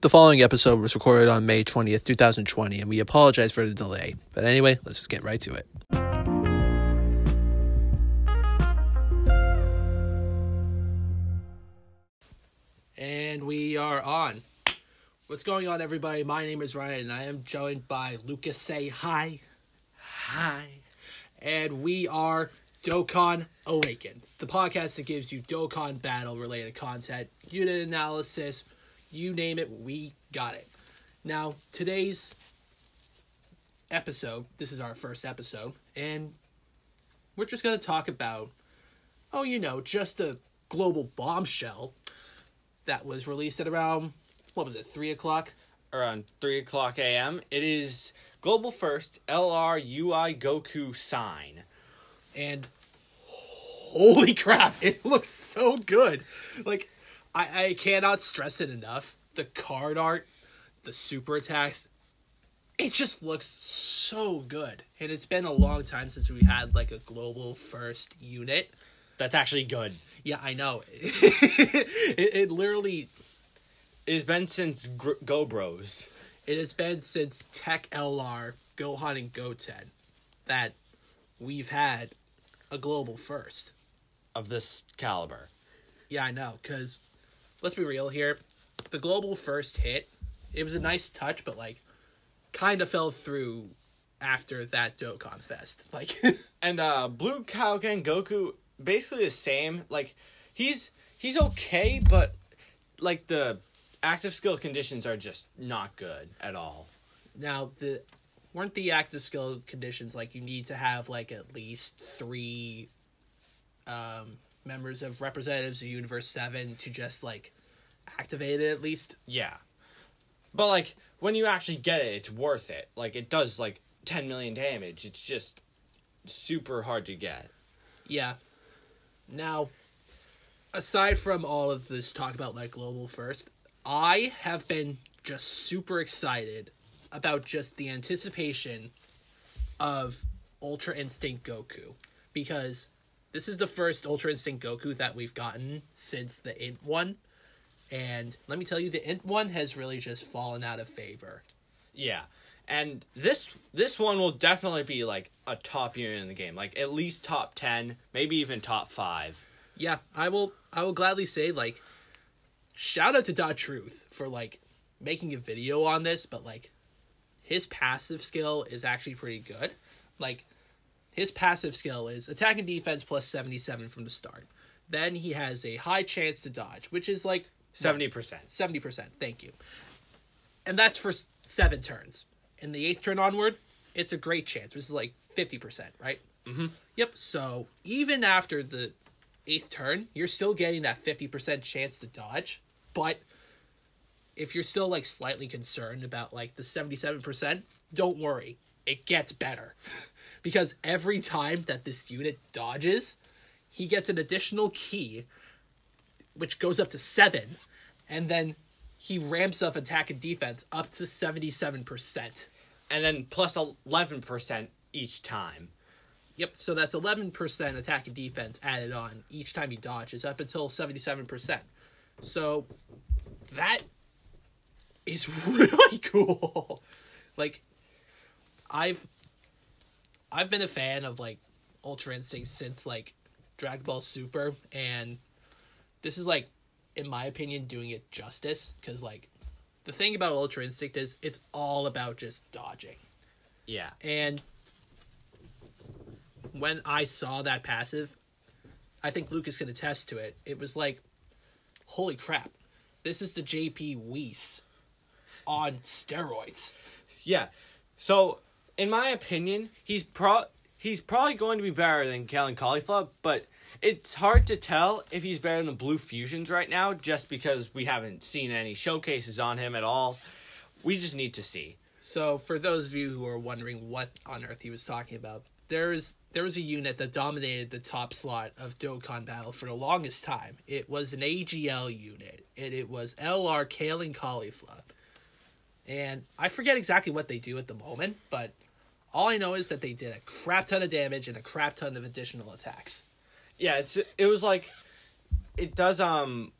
The following episode was recorded on May 20th, 2020, and we apologize for the delay. But anyway, let's just get right to it. And we are on. What's going on, everybody? My name is Ryan, and I am joined by Lucas. Say hi. Hi. And we are Dokkan Awakened, the podcast that gives you Dokkan battle related content, unit analysis, you name it, we got it. Now, today's episode, this is our first episode, and we're just going to talk about, oh, you know, just a global bombshell that was released at around, what was it, 3 o'clock? Around 3 o'clock a.m., it is Global First LRUI Goku sign. and holy crap, it looks so good. Like, I, I cannot stress it enough. The card art, the super attacks, it just looks so good. And it's been a long time since we had like a global first unit. That's actually good. Yeah, I know. it, it literally It has been since Gr- Go Bros. it has been since Tech LR, Gohan and Goten that we've had a global first. of this caliber. Yeah, I know, because let's be real here. The global first hit, it was a nice touch, but like, kind of fell through after that Dokkan Fest. Like, And uh Blue Kaioken Goku basically the same. Like he's he's okay, but like the active skill conditions are just not good at all. now the weren't the active skill conditions like you need to have like at least three um members of representatives of Universe Seven to just like activate it at least. Yeah. But like when you actually get it, it's worth it. Like it does like 10 million damage. It's just super hard to get. Yeah. Now, aside from all of this talk about like global first, I have been just super excited about just the anticipation of Ultra Instinct Goku because this is the first Ultra Instinct Goku that we've gotten since the Int one. And let me tell you, the Int one has really just fallen out of favor. Yeah. And this this one will definitely be like a top unit in the game. Like at least top 10, maybe even top 5. yeah, I will I will gladly say like shout out to Dot Truth for like making a video on this, but like his passive skill is actually pretty good. Like his passive skill is attack and defense plus 77 from the start. Then he has a high chance to dodge, which is like 70%. 70%. Thank you. And that's for 7 turns. In the 8th turn onward, it's a great chance. This is like 50%, right? Mhm. Yep. So, even after the 8th turn, you're still getting that 50% chance to dodge, but if you're still like slightly concerned about like the 77%, don't worry. It gets better. because every time that this unit dodges, he gets an additional ki which goes up to 7 and then he ramps up attack and defense up to 77%. And then plus 11% each time. Yep, so that's 11% attack and defense added on each time he dodges up until 77%. So that is really cool. like I've I've been a fan of like Ultra Instinct since like Dragon Ball Super and this is like in my opinion doing it justice cuz like the thing about Ultra Instinct is it's all about just dodging. Yeah. And when I saw that passive, I think Lucas can attest to it. It was like, holy crap, this is the JP Whis on steroids. Yeah. So, in my opinion, he's pro he's probably going to be better than Kale and Caulifla, but it's hard to tell if he's better than the Blue Fusions right now just because we haven't seen any showcases on him at all. We just need to see. So, for those of you who are wondering what on earth he was talking about, there's there was a unit that dominated the top slot of Dokkan Battle for the longest time. It was an AGL unit, and it was LR Kale and Caulifla. And I forget exactly what they do at the moment, but all I know is that they did a crap ton of damage and a crap ton of additional attacks. Yeah, it's it was like it does um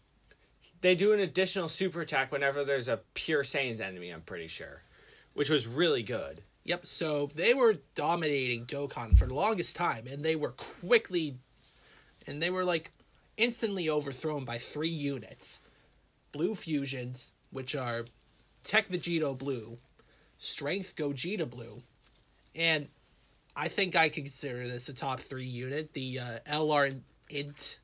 they do an additional super attack whenever there's a pure Saiyans enemy. I'm pretty sure, which was really good. Yep, so they were dominating Dokkan for the longest time, and they were quickly, and they were like instantly overthrown by three units Blue Fusions, which are Tech Vegito Blue, Strength Gogeta Blue, and I think I could consider this a top three unit the uh, LR Int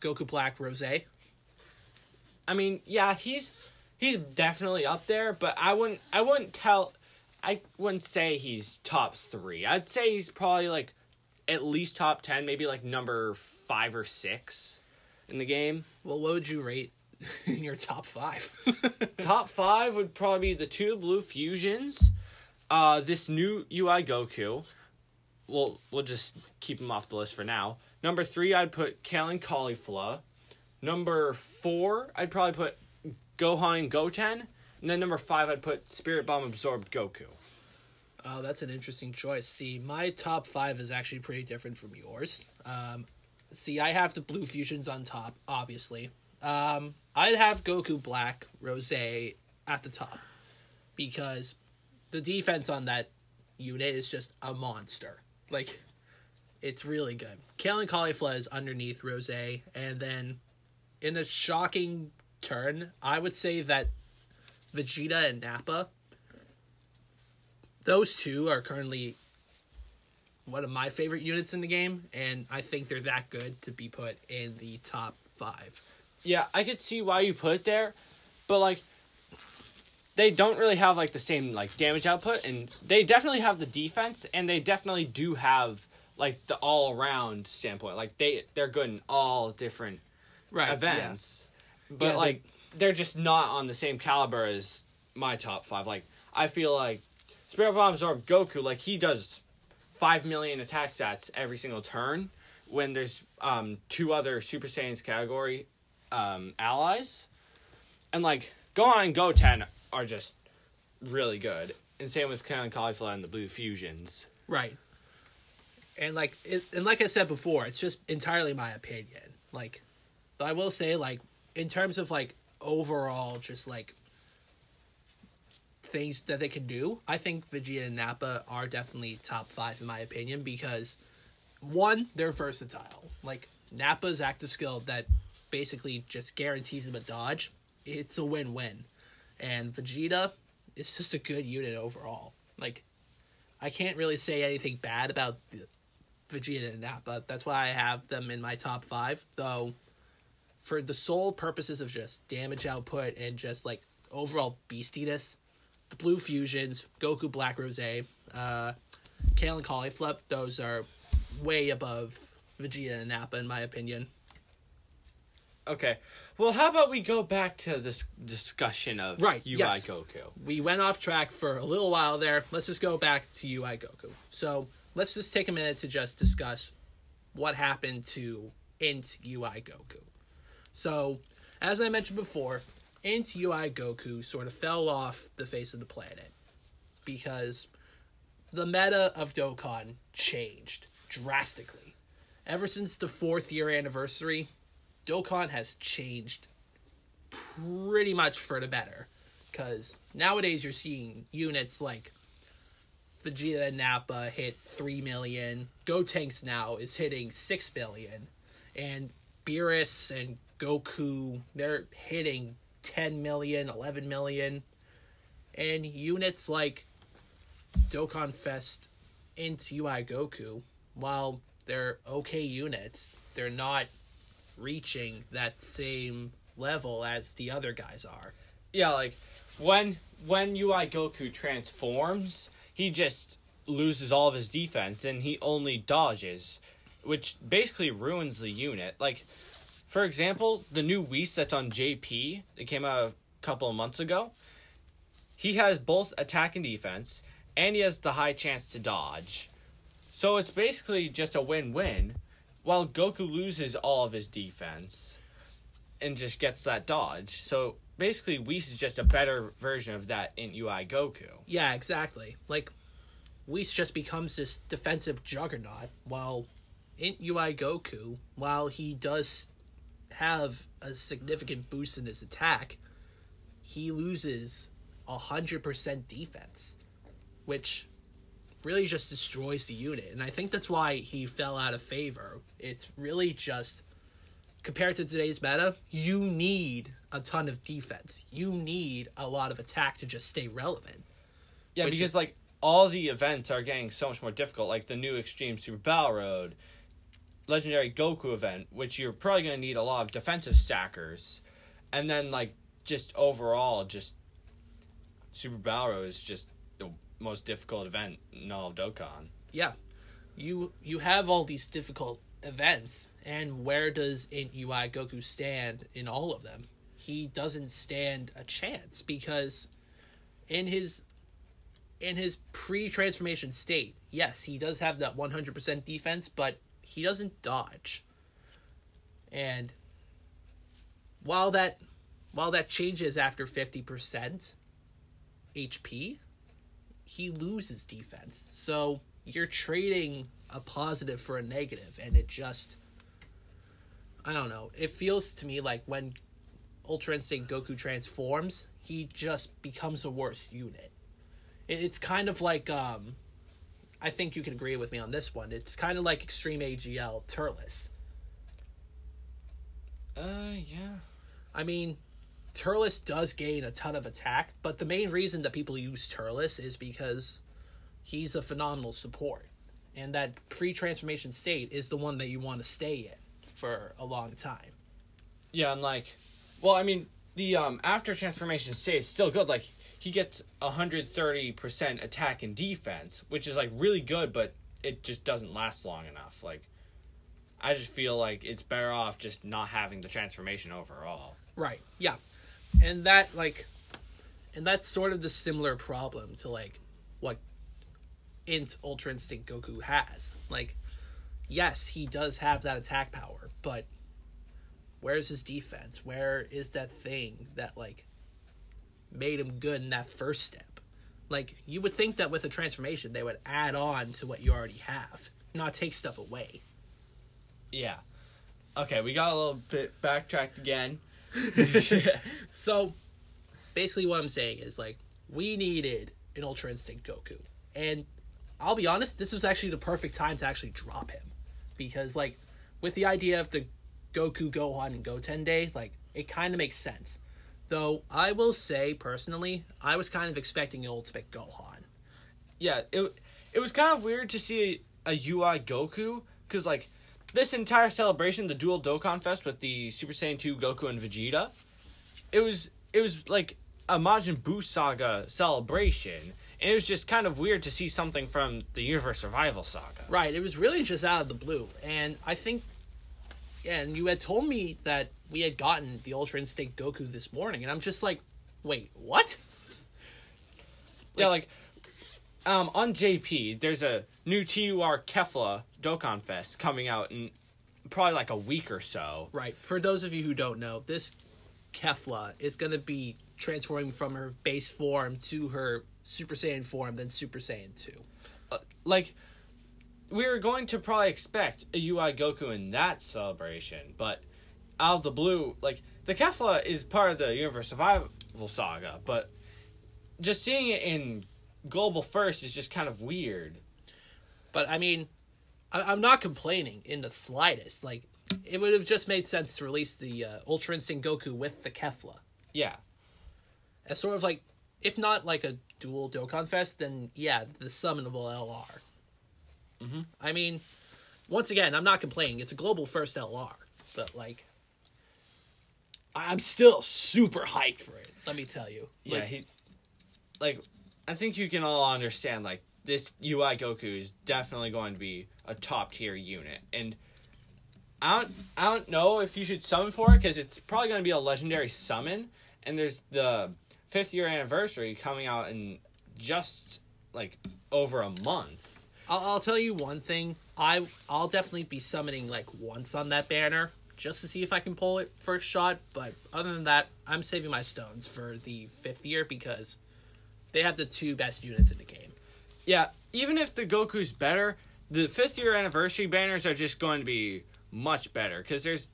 Goku Black Rose. I mean, yeah, he's he's definitely up there, but I wouldn't I wouldn't tell I wouldn't say he's top three. I'd say he's probably like at least top ten, maybe like number five or six in the game. Well, what would you rate in your top five? top five would probably be the two blue fusions, uh, this new UI Goku. We'll we'll just keep him off the list for now. Number three, I'd put Kale and Caulifla. Number four, I'd probably put Gohan and Goten. And then number five, I'd put Spirit Bomb Absorbed Goku. Oh, that's an interesting choice. See, my top five is actually pretty different from yours. Um, see, I have the blue fusions on top, obviously. Um, I'd have Goku Black Rose at the top because the defense on that unit is just a monster. Like, it's really good. Kale and Caulifla is underneath Rose, and then in a shocking turn, I would say that Vegeta and Nappa, those two are currently one of my favorite units in the game, and I think they're that good to be put in the top five. Yeah, I could see why you put it there, but like they don't really have like the same like damage output and they definitely have the defense and they definitely do have like the all around standpoint. Like they they're good in all different right, events. Yeah. But yeah, like they're just not on the same caliber as my top five. Like I feel like Spirit Bomb Absorb Goku, like he does five million attack stats every single turn. When there's um, two other Super Saiyans category um, allies, and like Gohan and Goten are just really good. And same with Kale and Caulifla and the Blue Fusions. Right. And like it, and like I said before, it's just entirely my opinion. Like I will say like in terms of like overall just like things that they can do, I think Vegeta and Nappa are definitely top five in my opinion because one, they're versatile. Like Nappa's active skill that basically just guarantees him a dodge. It's a win-win, and Vegeta is just a good unit overall. Like I can't really say anything bad about Vegeta and Nappa. That's why I have them in my top five, though for the sole purposes of just damage output and just like overall beastiness, the Blue Fusions, Goku Black Rose, uh, Kale and Caulifla, those are way above Vegeta and Nappa in my opinion. Okay. Well, how about we go back to this discussion of right, UI yes. Goku? We went off track for a little while there. Let's just go back to UI Goku. So let's just take a minute to just discuss what happened to Int UI Goku. So, as I mentioned before, Int UI Goku sort of fell off the face of the planet because the meta of Dokkan changed drastically. Ever since the fourth year anniversary, Dokkan has changed pretty much for the better. Because nowadays you're seeing units like Vegeta and Nappa hit 3 million, Gotenks now is hitting 6 billion, and Beerus and Goku, they're hitting 10 million, 11 million. And units like Dokkan Fest Int UI Goku, while they're okay units, they're not reaching that same level as the other guys are. Yeah, like when when UI Goku transforms, he just loses all of his defense and he only dodges, which basically ruins the unit. Like for example, the new Whis that's on JP that came out a couple of months ago, he has both attack and defense, and he has the high chance to dodge. So it's basically just a win-win. While Goku loses all of his defense and just gets that dodge. So basically Whis is just a better version of that in UI Goku. Yeah, exactly. Like Whis just becomes this defensive juggernaut while in UI Goku, while he does have a significant boost in his attack, he loses 100% defense, which really just destroys the unit. And I think that's why he fell out of favor. It's really just compared to today's meta, you need a ton of defense. You need a lot of attack to just stay relevant. Yeah, because is- like all the events are getting so much more difficult, like the new Extreme Super Battle Road, Legendary Goku event, which you're probably going to need a lot of defensive stackers, and then like just overall, just Super Battle Road is just most difficult event in all of Dokkan. Yeah. You you have all these difficult events and where does in UI Goku stand in all of them? He doesn't stand a chance because in his in his pre-transformation state, yes, he does have that 100% defense, but he doesn't dodge. And while that while that changes after 50% HP, he loses defense. So you're trading a positive for a negative, and it just. I don't know. It feels to me like when Ultra Instinct Goku transforms, he just becomes a worse unit. It's kind of like. um I think you can agree with me on this one. It's kind of like Extreme AGL Turles. Uh, yeah. I mean, Turles does gain a ton of attack, but the main reason that people use Turles is because he's a phenomenal support. And that pre transformation state is the one that you want to stay in for a long time. Yeah, and like, well, I mean, the um after transformation state is still good. Like, he gets hundred thirty percent attack and defense, which is like really good, but it just doesn't last long enough. Like, I just feel like it's better off just not having the transformation overall. Right. Yeah. And that like and that's sort of the similar problem to like what Int Ultra Instinct Goku has. Like yes, he does have that attack power, but where's his defense? Where is that thing that like made him good in that first step? Like you would think that with a transformation they would add on to what you already have, not take stuff away. Yeah. Okay, we got a little bit backtracked again. So basically what I'm saying is like we needed an Ultra Instinct Goku. And I'll be honest, this was actually the perfect time to actually drop him. Because like with the idea of the Goku Gohan and Goten Day, like it kind of makes sense. Though I will say personally, I was kind of expecting an Ultimate Gohan. yeah, it it was kind of weird to see a, a UI Goku because like this entire celebration, the dual Dokkan Fest with the Super Saiyan 2 Goku and Vegeta, it was it was like a Majin Buu saga celebration, and it was just kind of weird to see something from the Universe Survival saga. Right, it was really just out of the blue. And I think yeah, and you had told me that we had gotten the Ultra Instinct Goku this morning, and I'm just like, wait, what? yeah, like um on JP, there's a new TUR Kefla Dokkan Fest coming out in probably like a week or so. Right. For those of you who don't know, this Kefla is going to be transforming from her base form to her Super Saiyan form, then Super Saiyan 2. like we were going to probably expect a UI Goku in that celebration, but out of the blue, like the Kefla is part of the Universe Survival Saga, but just seeing it in Global First is just kind of weird. But I mean, I- I'm not complaining in the slightest. Like, it would have just made sense to release the uh, Ultra Instinct Goku with the Kefla. Yeah, As sort of like, if not like a dual Dokkan Fest, then yeah, the summonable LR. Mhm. I mean, once again, I'm not complaining. It's a global first LR, but like, I'm still super hyped for it. Let me tell you. yeah, Like, he like I think you can all understand like this UI Goku is definitely going to be a top tier unit, and I don't I don't know if you should summon for it because it's probably going to be a legendary summon, and there's the fifth year anniversary coming out in just like over a month. I'll, I'll tell you one thing. I I'll definitely be summoning like once on that banner just to see if I can pull it first shot. But other than that, I'm saving my stones for the fifth year because they have the two best units in the game. Yeah, even if the Goku's better, the fifth year anniversary banners are just going to be much better because there's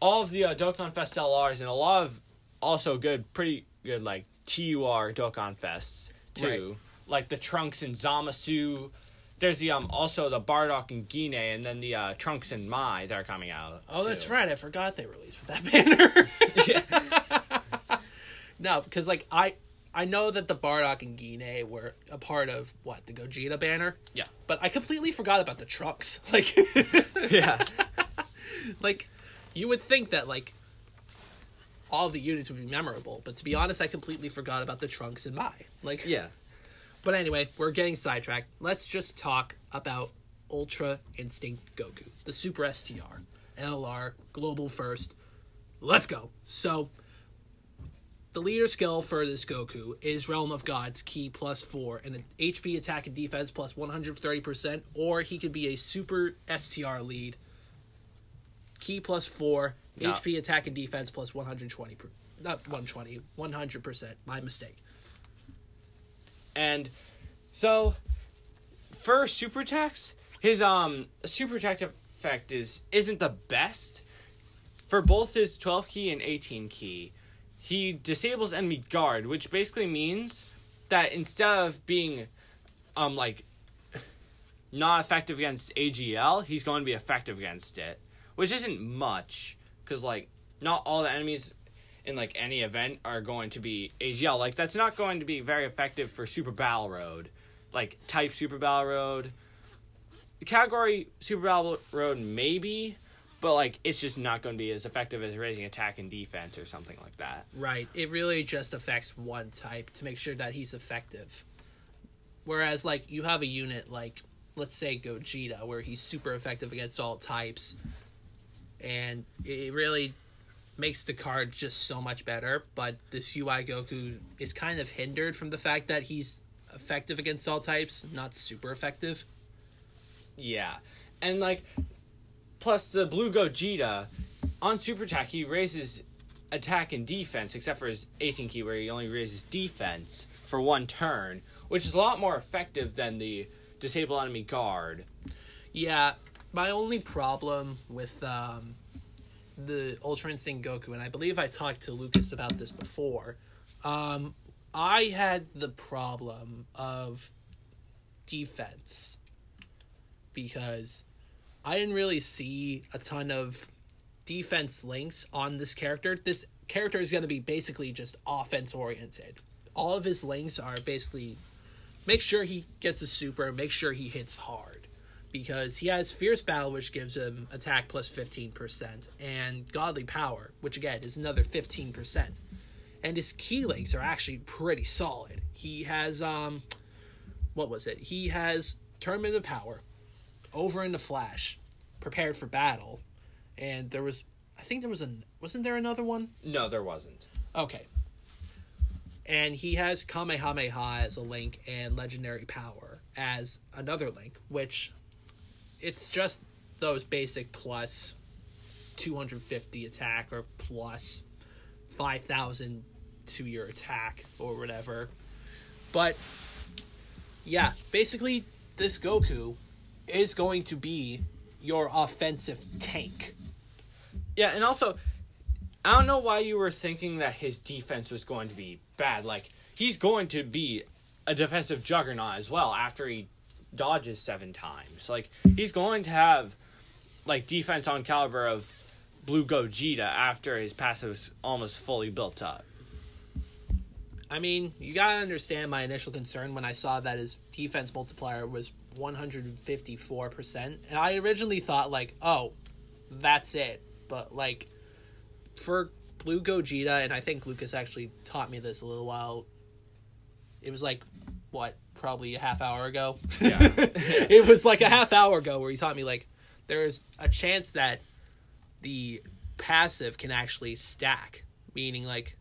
all of the uh, Dokkan Fest LRs and a lot of also good, pretty good like TUR Dokkan Fests too, like the Trunks and Zamasu. There's the um also the Bardock and Gine, and then the uh, Trunks and Mai that are coming out. Oh, that's right. I forgot they released with that banner. no, because like I I know that the Bardock and Gine were a part of what the Gogeta banner. Yeah. But I completely forgot about the Trunks. Like Yeah. like you would think that like all the units would be memorable, but to be honest, I completely forgot about the Trunks and Mai. Like Yeah. But anyway, we're getting sidetracked. Let's just talk about Ultra Instinct Goku, the Super STR, LR, Global First. Let's go. So, the leader skill for this Goku is Realm of Gods, Ki plus 4, and an HP attack and defense plus 130%, or he could be a Super STR lead, Ki plus 4, No. HP attack and defense plus 120. Per, not 120, 100%. My mistake. And so for super attacks, his um super attack effect is isn't the best. For both his 12 ki and 18 ki, he disables enemy guard, which basically means that instead of being um like not effective against AGL, he's going to be effective against it, which isn't much cuz like not all the enemies in like any event are going to be AGL. Like that's not going to be very effective for Super Battle Road, like type Super Battle Road. The category Super Battle Road maybe, but like it's just not going to be as effective as raising attack and defense or something like that. Right. It really just affects one type to make sure that he's effective. Whereas, like, you have a unit like, let's say Gogeta, where he's super effective against all types, and it really makes the card just so much better. But this UI Goku is kind of hindered from the fact that he's effective against all types, not super effective. Yeah, and like plus the Blue Gogeta on Super Attack he raises attack and defense except for his 18 key where he only raises defense for one turn, which is a lot more effective than the disable enemy guard. Yeah, my only problem with um, the Ultra Instinct Goku, and I believe I talked to Lucas about this before, um, I had the problem of defense because I didn't really see a ton of defense links on this character. This character is going to be basically just offense oriented. All of his links are basically make sure he gets a super, make sure he hits hard. Because he has Fierce Battle, which gives him attack plus 15%, and Godly Power, which again is another 15%. And his ki links are actually pretty solid. He has, um, what was it? He has Tournament of Power, Over in the Flash, Prepared for Battle, and there was, I think there was a, wasn't there another one? No, there wasn't. Okay. And he has Kamehameha as a link and Legendary Power as another link, which it's just those basic plus 250 attack or plus 5,000 to your attack or whatever. But yeah, basically, this Goku is going to be your offensive tank. Yeah, and also, I don't know why you were thinking that his defense was going to be bad. Like, he's going to be a defensive juggernaut as well after he dodges seven times. Like, he's going to have, like, defense on caliber of Blue Gogeta after his passive is almost fully built up. I mean, you gotta understand my initial concern when I saw that his defense multiplier was 154%. And I originally thought, like, oh, that's it. But, like, for Blue Gogeta, and I think Lucas actually taught me this a little while, it was like, what, probably a half hour ago? Yeah. it was like a half hour ago where he taught me, like, there's a chance that the passive can actually stack. Meaning, like,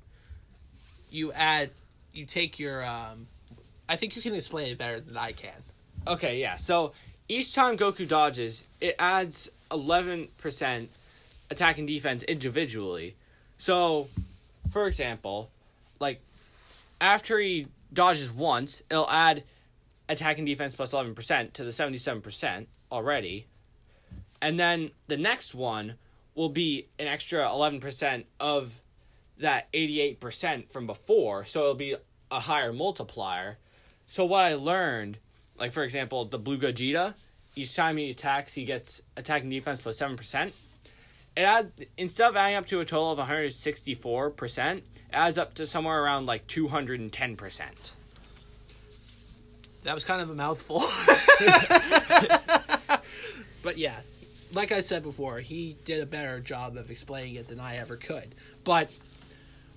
you add you take your um I think you can explain it better than I can. Okay, yeah. So each time Goku dodges, it adds 11% attack and defense individually. So, for example, like after he dodges once, it'll add attack and defense plus 11% to the 77% already. And then the next one will be an extra 11% of that 88% from before, so it'll be a higher multiplier. So what I learned, like for example, the blue Gogeta, each time he attacks, he gets attack and defense plus 7%. It add instead of adding up to a total of 164%, adds up to somewhere around like 210%. That was kind of a mouthful. but yeah, like I said before, he did a better job of explaining it than I ever could. But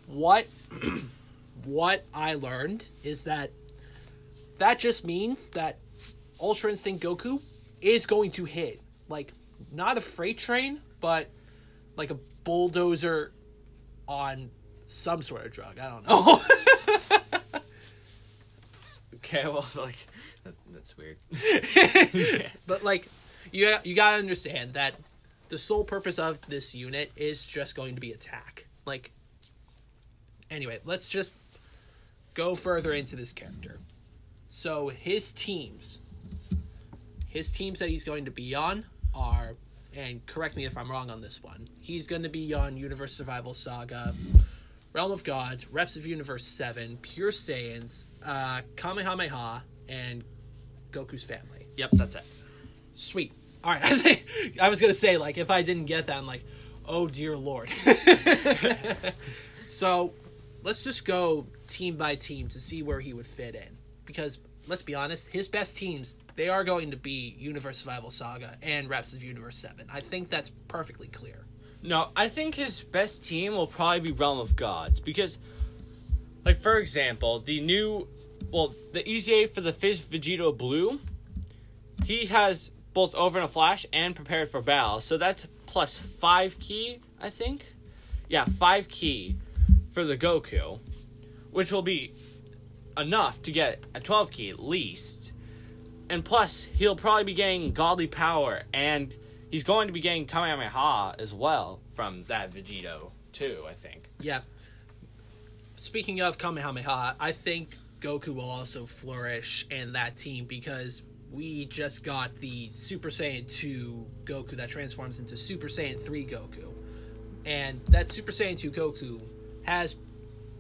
what what I learned is that that just means that Ultra Instinct Goku is going to hit like not a freight train, but like a bulldozer on some sort of drug. I don't know. Okay, well, like that, that's weird. But like, you you gotta understand that the sole purpose of this unit is just going to be attack. Like, anyway, let's just go further into this character. So his teams, his teams that he's going to be on are, and correct me if I'm wrong on this one. He's going to be on Universe Survival Saga, Realm of Gods, Reps of Universe Seven, Pure Saiyans, uh, Kamehameha, and Goku's family. yep, that's it. Sweet. All right. I think I was gonna say like if I didn't get that, I'm like, oh dear lord. so let's just go team by team to see where he would fit in. Because let's be honest, his best teams they are going to be Universe Survival Saga and Reps of Universe Seven. I think that's perfectly clear. No, I think his best team will probably be Realm of Gods because, like for example, the new, well, the EZA for the Fizz Vegito Blue, he has both Over in a Flash and Prepared for Battle, so that's plus five ki, I think. Yeah, five ki for the Goku, which will be enough to get a twelve ki at least. And plus, he'll probably be getting Godly Power, and he's going to be getting Kamehameha as well from that Vegito, too, I think. Yeah. Speaking of Kamehameha, I think Goku will also flourish in that team because we just got the Super Saiyan 2 Goku that transforms into Super Saiyan 3 Goku. And that Super Saiyan 2 Goku has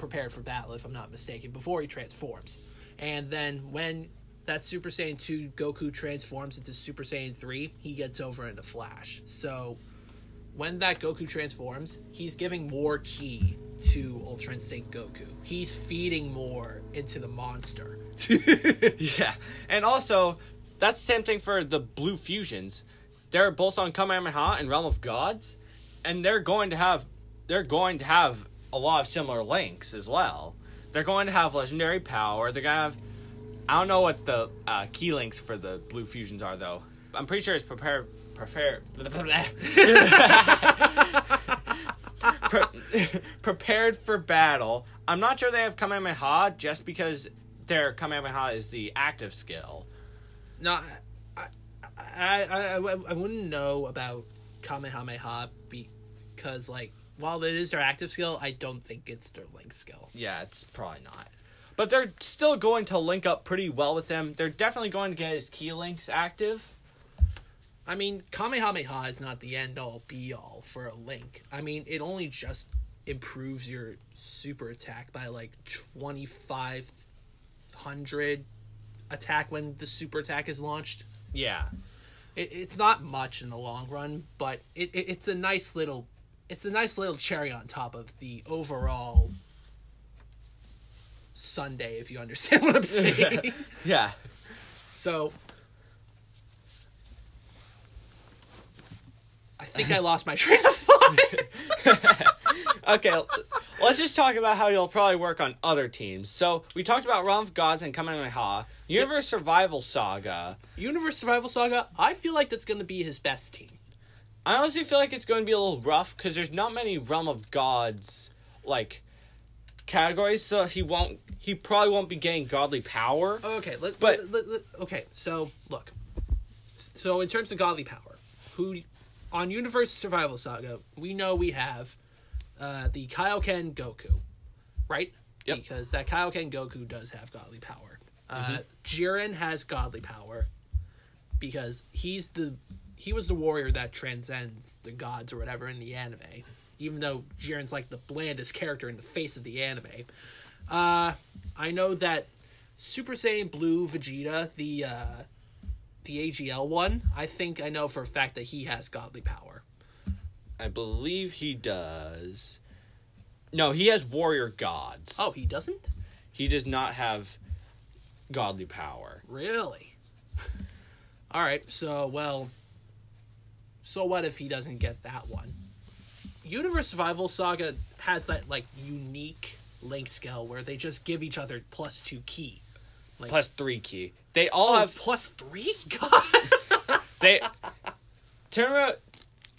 prepared for battle, if I'm not mistaken, before he transforms. And then when that Super Saiyan 2 Goku transforms into Super Saiyan 3, he gets over into Flash. So when that Goku transforms, he's giving more ki to Ultra Instinct Goku. He's feeding more into the monster. Yeah, and also, that's the same thing for the Blue Fusions. They're both on Kamehameha and Realm of Gods, and they're going to have they're going to have a lot of similar links as well. They're going to have legendary power. They're gonna have I don't know what the uh, ki links for the Blue Fusions are though. I'm pretty sure it's prepare prepare Pre- prepared for battle. I'm not sure they have Kamehameha just because their Kamehameha is the active skill. no, I, I, I, I, I wouldn't know about Kamehameha because, like, while it is their active skill, I don't think it's their link skill. Yeah, it's probably not. But they're still going to link up pretty well with him. They're definitely going to get his ki links active. I mean, Kamehameha is not the end all be all for a link. I mean, it only just improves your super attack by like 2500 attack when the super attack is launched. Yeah. It, it's not much in the long run, but it, it, it's a nice little it's a nice little cherry on top of the overall sundae, if you understand what I'm saying. Yeah. So I think I lost my train of thought. okay, let's just talk about how you'll probably work on other teams. So we talked about Realm of Gods and Kamehameha, Universe Survival Saga. Universe Survival Saga, I feel like that's going to be his best team. I honestly feel like it's going to be a little rough because there's not many Realm of Gods like categories, so he won't. He probably won't be getting godly power. Okay, let, But- let- let- okay. So look, so in terms of godly power, who on Universe Survival Saga, we know we have uh, the Kaioken Goku, right? Yep. Because that Kaioken Goku does have godly power. Uh, Jiren has godly power because he's the he was the warrior that transcends the gods or whatever in the anime. Even though Jiren's like the blandest character in the face of the anime. Uh, I know that Super Saiyan Blue Vegeta, the uh, the AGL one, I think I know for a fact that he has godly power. I believe he does. No, he has warrior gods. Oh, he doesn't? He does not have godly power. Really? All right, so well, so what if he doesn't get that one? Universe Survival Saga has that like unique link skill where they just give each other plus two ki. Like, Plus three ki. They all oh, have plus three. God. they tournament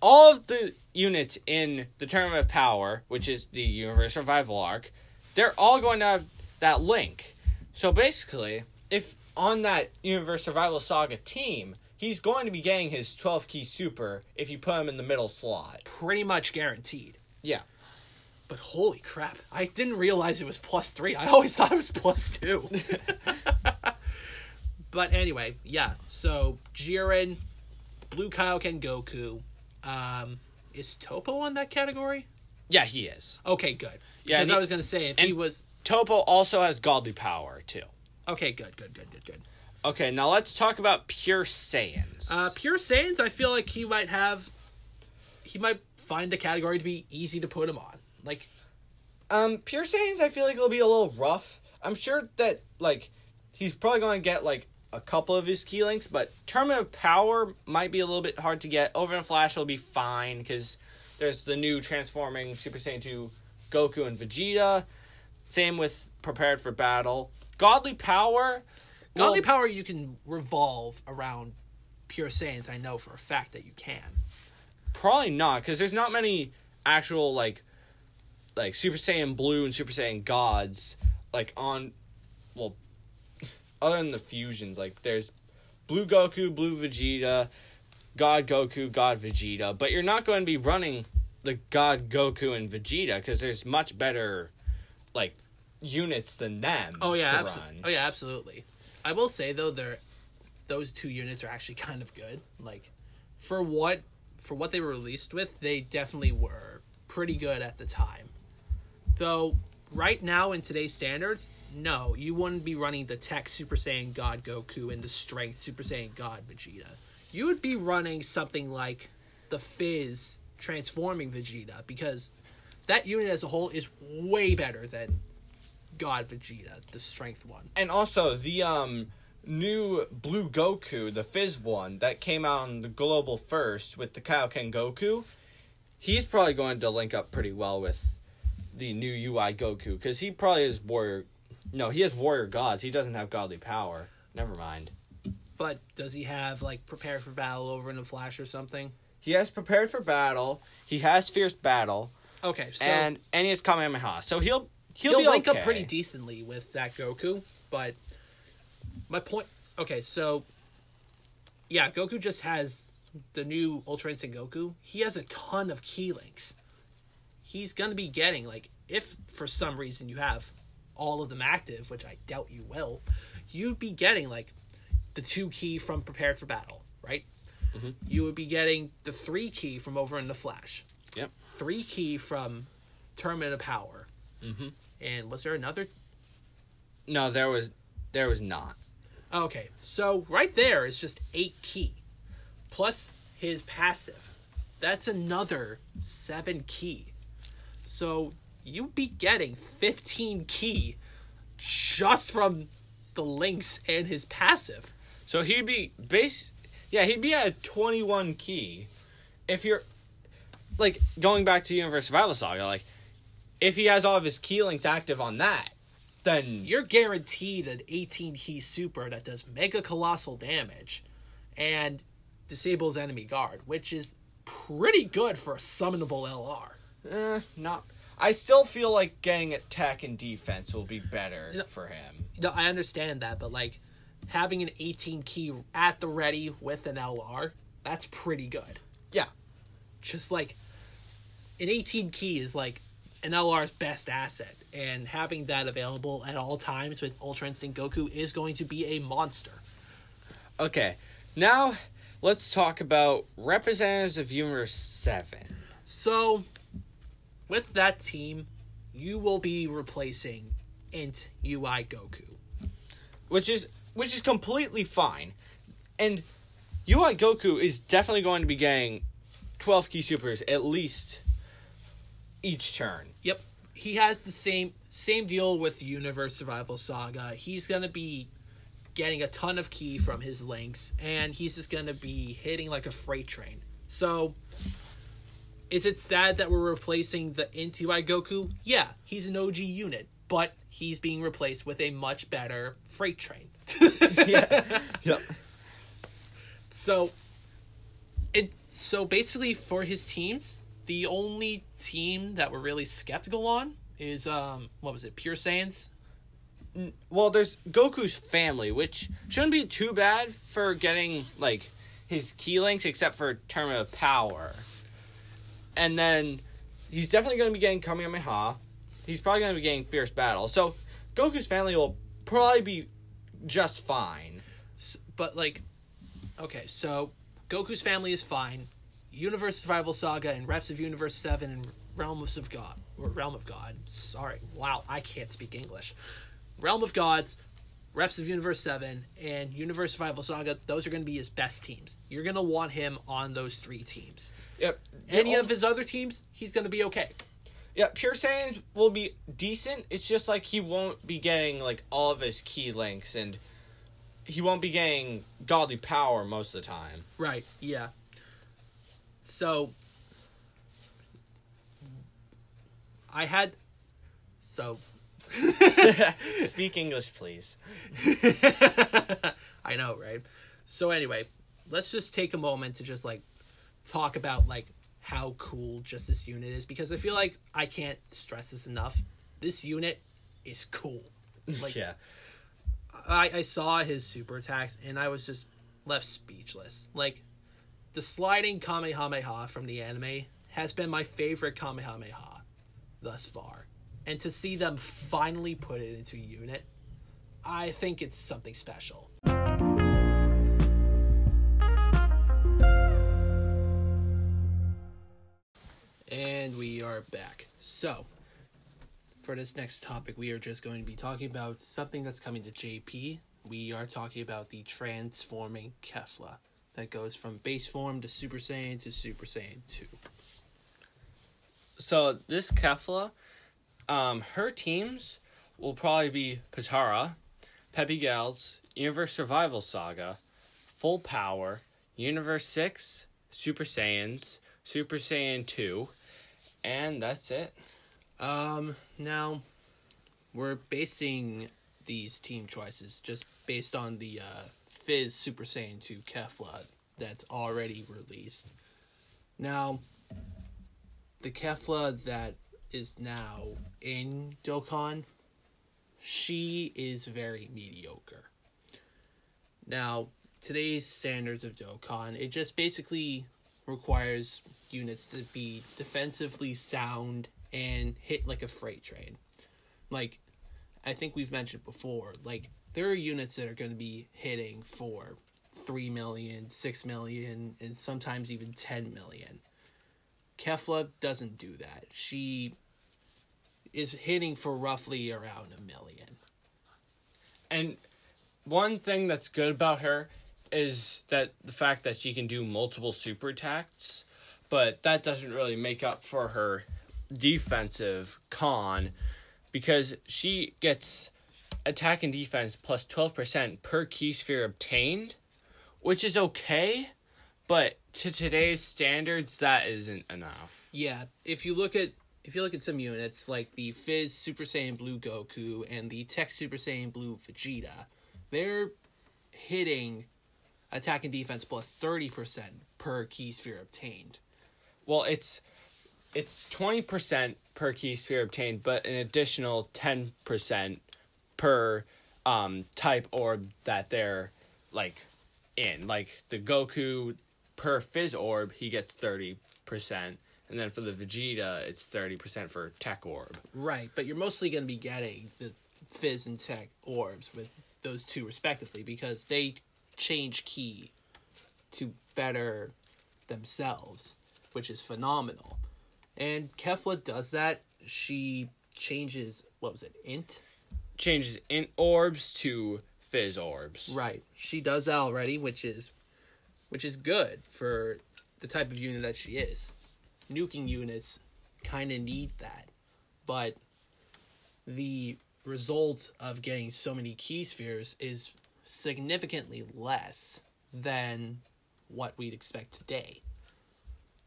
all of the units in the tournament of power which is the universe survival arc they're all going to have that link so basically if on that universe survival saga team he's going to be getting his 12 ki super if you put him in the middle slot Pretty much guaranteed. yeah But holy crap, I didn't realize it was plus three. I always thought it was plus two. but anyway, yeah. So Jiren, Blue Kaioken Goku. Um, is Toppo on that category? yeah he is Okay, good. Yeah, Because and I was gonna say if he was Toppo also has godly power too okay, good, good, good, good, good. Okay now let's talk about pure saiyans Uh, Pure Saiyans, I feel like he might have. He might find the category to be easy to put him on. Like, Um, Pure Saiyans, I feel like it'll be a little rough. I'm sure that like he's probably going to get like a couple of his ki links, but Tournament of Power might be a little bit hard to get. Over in Flash, will be fine because there's the new transforming Super Saiyan 2 Goku and Vegeta. Same with Prepared for Battle. Godly Power. Godly well, Power, you can revolve around Pure Saiyans. I know for a fact that you can. Probably not because there's not many actual like like Super Saiyan Blue and Super Saiyan Gods like on well other than the fusions like there's Blue Goku, Blue Vegeta, God Goku, God Vegeta, but you're not going to be running the God Goku and Vegeta because there's much better like units than them. Oh yeah, to abso- run. oh yeah, absolutely. I will say though, they're those two units are actually kind of good. Like for what for what they were released with, they definitely were pretty good at the time. Though right now in today's standards, no, you wouldn't be running the Tech Super Saiyan God Goku and the Strength Super Saiyan God Vegeta. You would be running something like the Fizz transforming Vegeta because that unit as a whole is way better than God Vegeta, the strength one. and also the um new blue Goku, the Fizz one that came out on the global first with the Kaioken Goku, he's probably going to link up pretty well with the new UI Goku because he probably is warrior. No, he has warrior gods. He doesn't have godly power. Never mind. But does he have like prepare for battle over in the Flash or something? He has prepared for battle. He has fierce battle, Okay, so and and he has Kamehameha. So he'll he'll, he'll, be link okay. up pretty decently with that Goku. But my point, okay, so yeah, Goku just has the new Ultra Instinct Goku. He has a ton of ki links. He's gonna be getting like if for some reason you have all of them active, which I doubt you will, you'd be getting like the two ki from Prepared for Battle, right? Mhm. You would be getting the three ki from over in the Flash. Yep. Three ki from Tournament of Power. hmm And was there another No, there was there was not. Okay, so right there is just eight ki, plus his passive. That's another seven ki. So you'd be getting fifteen ki just from the links and his passive. So he'd be base yeah, he'd be at 21 ki. If you're like going back to Universe Survival Saga, like if he has all of his ki links active on that, then You're guaranteed an 18 ki super that does mega colossal damage and disables enemy guard, which is pretty good for a summonable LR. eh, not I still feel like getting attack and defense will be better No. for him. No, I understand that, but like having an 18 ki at the ready with an LR, that's pretty good. Yeah. Just like an 18 ki is like an LR's best asset, and having that available at all times with Ultra Instinct Goku is going to be a monster. Okay. Now let's talk about representatives of Universe 7. So, with that team, you will be replacing Int UI Goku. which is which is completely fine. And UI Goku is definitely going to be getting 12 ki supers at least each turn. He has the same same deal with Universe Survival Saga. He's gonna be getting a ton of ki from his links, and he's just gonna be hitting like a freight train. So, is it sad that we're replacing the Int UI Goku? Yeah, he's an OG unit, but he's being replaced with a much better freight train. yeah. Yep. So it so basically for his teams, the only team that we're really skeptical on is um what was it, Pure Saiyans? Well, there's Goku's family, which shouldn't be too bad for getting like his ki links except for Tournament of Power. And then he's definitely going to be getting Kamehameha. He's probably going to be getting Fierce Battle. So Goku's family will probably be just fine. But like okay, so Goku's family is fine. Universe Survival Saga and Reps of Universe 7 and Realms of God or Realm of God. Sorry. Wow, I can't speak English. Realm of Gods, Reps of Universe 7 and Universe Survival Saga, those are going to be his best teams. You're going to want him on those three teams. Yep. Any of his other teams, he's going to be okay. Yeah, Pure Saiyans will be decent. It's just like he won't be getting like all of his ki links and he won't be getting godly power most of the time. Right. Yeah. So I had so Speak English, please. I know, right? So anyway, let's just take a moment to just like talk about like how cool just this unit is because I feel like I can't stress this enough. This unit is cool. Like yeah. I, I saw his super attacks and I was just left speechless. Like the sliding Kamehameha from the anime has been my favorite Kamehameha thus far. And to see them finally put it into unit, I think it's something special. And we are back. So, for this next topic, we are just going to be talking about something that's coming to JP. We are talking about the transforming Kefla that goes from base form to Super Saiyan to Super Saiyan 2. So this Kefla, um, her teams will probably be Potara, Peppy Gals, Universe Survival Saga, Full Power, Universe Six, Super Saiyans, Super Saiyan Two, and that's it. Um, now, we're basing these team choices just based on the uh, Fizz Super Saiyan 2 Kefla that's already released. Now, the Kefla that is now in Dokkan, she is very mediocre. Now, today's standards of Dokkan, it just basically requires units to be defensively sound and hit like a freight train. Like, I think we've mentioned before, like, there are units that are going to be hitting for 3 million, 6 million, and sometimes even 10 million. Kefla doesn't do that. She is hitting for roughly around a million. And one thing that's good about her is that the fact that she can do multiple super attacks, but that doesn't really make up for her defensive con because she gets attack and defense plus 12% per ki sphere obtained, which is okay, but to today's standards that isn't enough. Yeah, if you look at if you look at some units like the Fizz Super Saiyan Blue Goku and the Tech Super Saiyan Blue Vegeta, they're hitting attack and defense plus 30% per ki sphere obtained. Well, it's it's twenty percent per ki sphere obtained, but an additional ten percent per um type orb that they're like in. Like the Goku per Fizz orb, he gets thirty percent, and then for the Vegeta, it's thirty percent for Tech orb. Right, but you're mostly going to be getting the Fizz and Tech orbs with those two respectively because they change ki to better themselves, which is phenomenal. And Kefla does that. She changes what was it, int? Changes in orbs to fizz orbs. Right. She does that already, which is which is good for the type of unit that she is. Nuking units kind of need that. But the result of getting so many ki spheres is significantly less than what we'd expect today.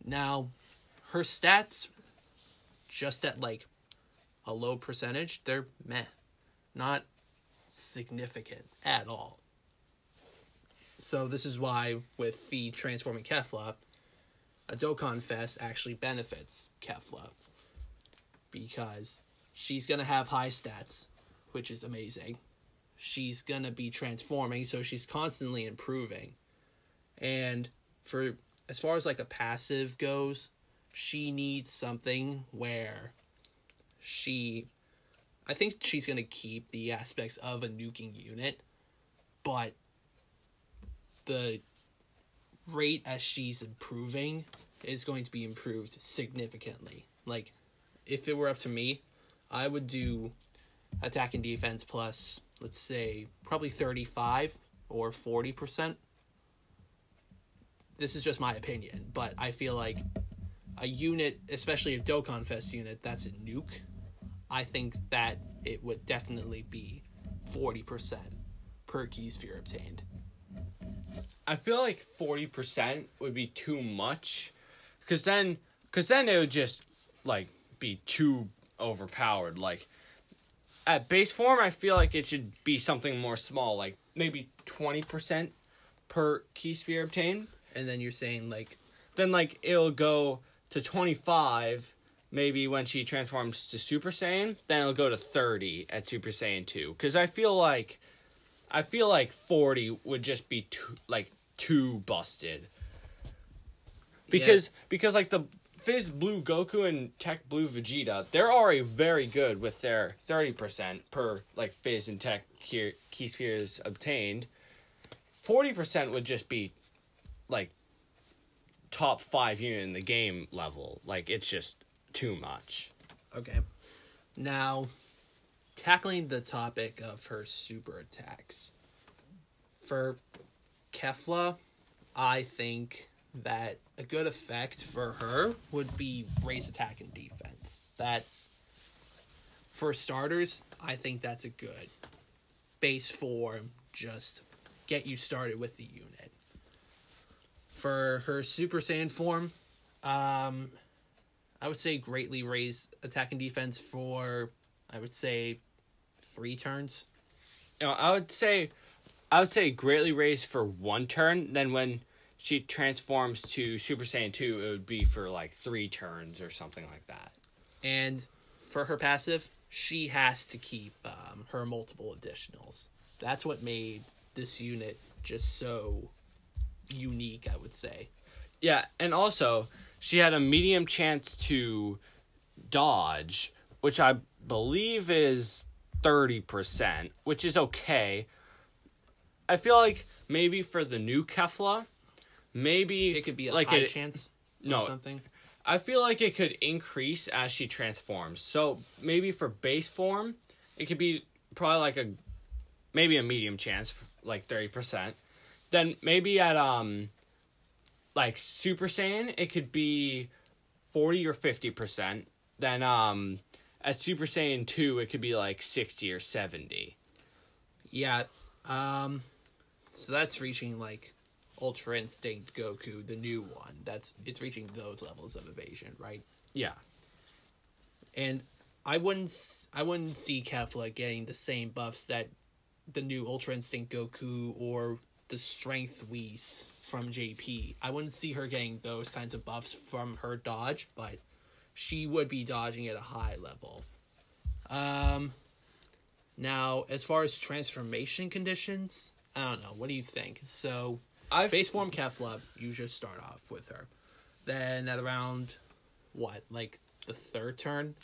Now, her stats just at like a low percentage, they're meh. Not significant at all. So this is why with the transforming Kefla, a Dokkan Fest actually benefits Kefla. Because she's gonna have high stats, which is amazing. She's gonna be transforming, so she's constantly improving. And for as far as like a passive goes, she needs something where she I think she's going to keep the aspects of a nuking unit, but the rate as she's improving is going to be improved significantly. Like, if it were up to me, I would do attack and defense plus, let's say, probably 35 or 40%. This is just my opinion, but I feel like a unit, especially a Dokkan Fest unit, that's a nuke I think that it would definitely be 40% per ki sphere obtained. I feel like 40% would be too much cuz then cuz then it would just like be too overpowered like at base form I feel like it should be something more small like maybe 20% per ki sphere obtained and then you're saying like then like it'll go to 25 maybe when she transforms to Super Saiyan, then it'll go to 30 at Super Saiyan 2 cuz I feel like I feel like 40 would just be too like too busted. Because yeah. because like the Fizz Blue Goku and Tech Blue Vegeta, they're already very good with their 30% per like Fizz and Tech ki, ki spheres obtained. 40% would just be like top 5 unit in the game level. Like it's just too much. Okay. Now, tackling the topic of her super attacks. For Kefla, I think that a good effect for her would be raise attack and defense. That, for starters, I think that's a good base form, just get you started with the unit. For her Super Saiyan form, um, I would say greatly raise attack and defense for I would say three turns. You know, I would say I would say greatly raise for one turn. Then when she transforms to Super Saiyan two, it would be for like three turns or something like that. And for her passive, she has to keep um, her multiple additionals. That's what made this unit just so unique. I would say. Yeah, and also she had a medium chance to dodge, which I believe is 30%, which is okay. I feel like maybe for the new Kefla, maybe it could be a like high a, chance no, something. I feel like it could increase as she transforms. So maybe for base form, it could be probably like a maybe a medium chance, like 30%. Then maybe at um like Super Saiyan, it could be 40 or 50%. Then um at Super Saiyan 2, it could be like 60 or 70. Yeah. Um so that's reaching like Ultra Instinct Goku, the new one. That's it's reaching those levels of evasion, right? Yeah. And I wouldn't I wouldn't see Kefla getting the same buffs that the new Ultra Instinct Goku or the strength Whis from JP. I wouldn't see her getting those kinds of buffs from her dodge, but she would be dodging at a high level. Um, now, as far as transformation conditions, I don't know. What do you think? So, I've... base form Kefla, you just start off with her. Then at around what, like the third turn?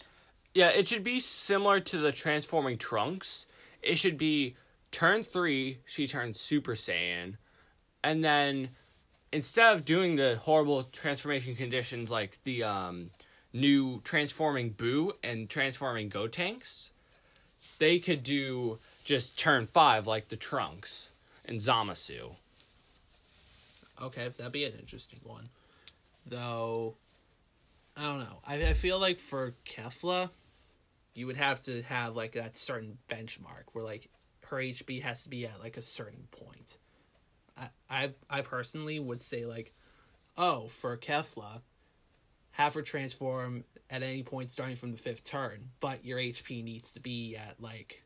Yeah, it should be similar to the transforming Trunks. It should be turn three, she turns Super Saiyan, and then instead of doing the horrible transformation conditions like the um, new transforming Boo and transforming Gotenks, they could do just turn five like the Trunks and Zamasu. Okay, that'd be an interesting one. Though, I don't know. I, I feel like for Kefla, you would have to have like that certain benchmark where like her HP has to be at like a certain point. I I personally would say like, oh, for Kefla, have her transform at any point starting from the fifth turn, but your HP needs to be at like,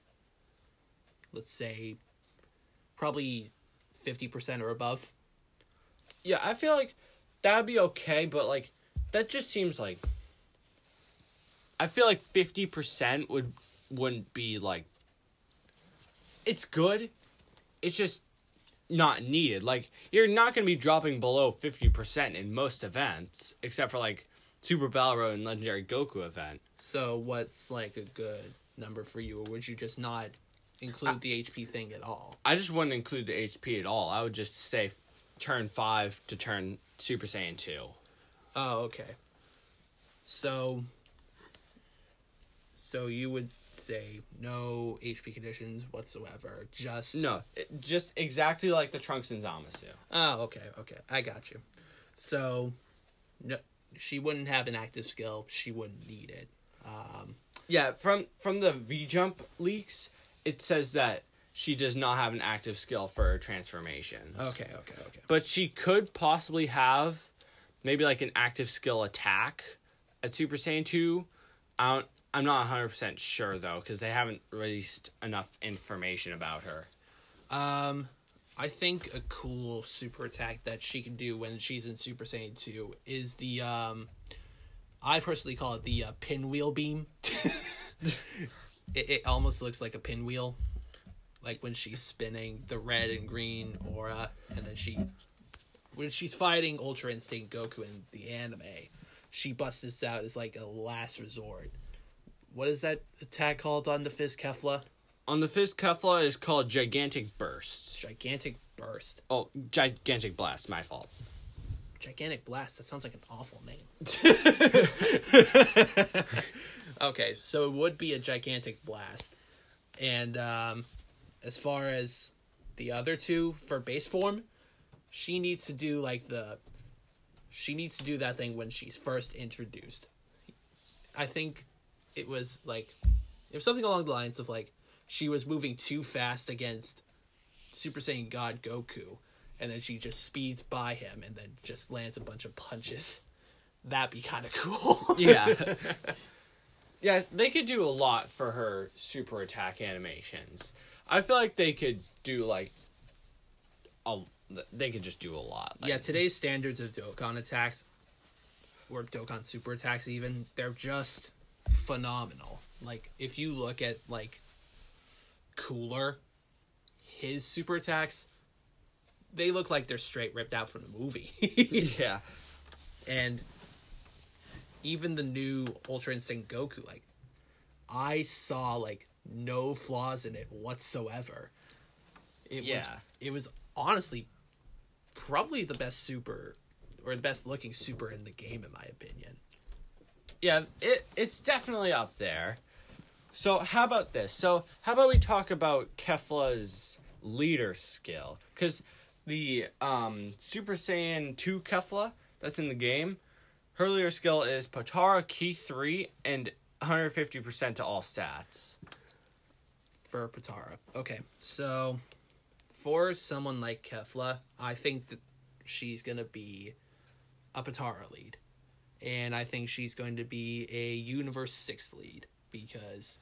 let's say, probably fifty percent or above. Yeah, I feel like that'd be okay, but like that just seems like I feel like fifty percent would wouldn't be like it's good. It's just not needed. Like you're not gonna be dropping below fifty percent in most events, except for like Super Battle Road and Legendary Goku event. So what's like a good number for you, or would you just not include the HP thing at all? I just wouldn't include the HP at all. I would just say turn five to turn Super Saiyan two. Oh, okay. So, so you would say no HP conditions whatsoever. Just No, it, just exactly like the Trunks and Zamasu. Oh, okay, okay, I got you. So, no, she wouldn't have an active skill. She wouldn't need it. Um, Yeah, from from the V jump leaks, it says that she does not have an active skill for her transformations. okay, okay, okay. But she could possibly have maybe like an active skill attack at Super Saiyan 2. I don't, I'm not 100% sure though cuz they haven't released enough information about her. Um, I think a cool super attack that she can do when she's in Super Saiyan 2 is the um I personally call it the uh, pinwheel beam. it, it almost looks like a pinwheel like when she's spinning the red and green aura and then she when she's fighting Ultra Instinct Goku in the anime, she busts this out as like a last resort. What is that attack called on the Fizz Kefla? On the Fizz Kefla is called Gigantic Burst. Gigantic Burst. Oh, Gigantic Blast, my fault. Gigantic Blast. That sounds like an awful name. okay, so it would be a gigantic blast, and um, as far as the other two for base form, she needs to do like the. She needs to do that thing when she's first introduced. I think it was like it was something along the lines of like she was moving too fast against Super Saiyan God Goku, and then she just speeds by him and then just lands a bunch of punches. That'd be kind of cool. Yeah. Yeah, they could do a lot for her super attack animations. I feel like they could do like a they could just do a lot. Like, yeah, today's standards of Dokkan attacks, or Dokkan super attacks, even they're just phenomenal. Like if you look at like Cooler, his super attacks, they look like they're straight ripped out from the movie. yeah. and even the new Ultra Instinct Goku, like I saw like no flaws in it whatsoever. It was it was honestly probably the best super or the best looking super in the game in my opinion. Yeah, it it's definitely up there. So how about this? So how about we talk about Kefla's leader skill? Because the um, Super Saiyan 2 Kefla that's in the game, her leader skill is Potara Ki 3 and 150% to all stats. for Potara. Okay, so for someone like Kefla, I think that she's gonna be a Potara lead, and I think she's going to be a Universe Six lead because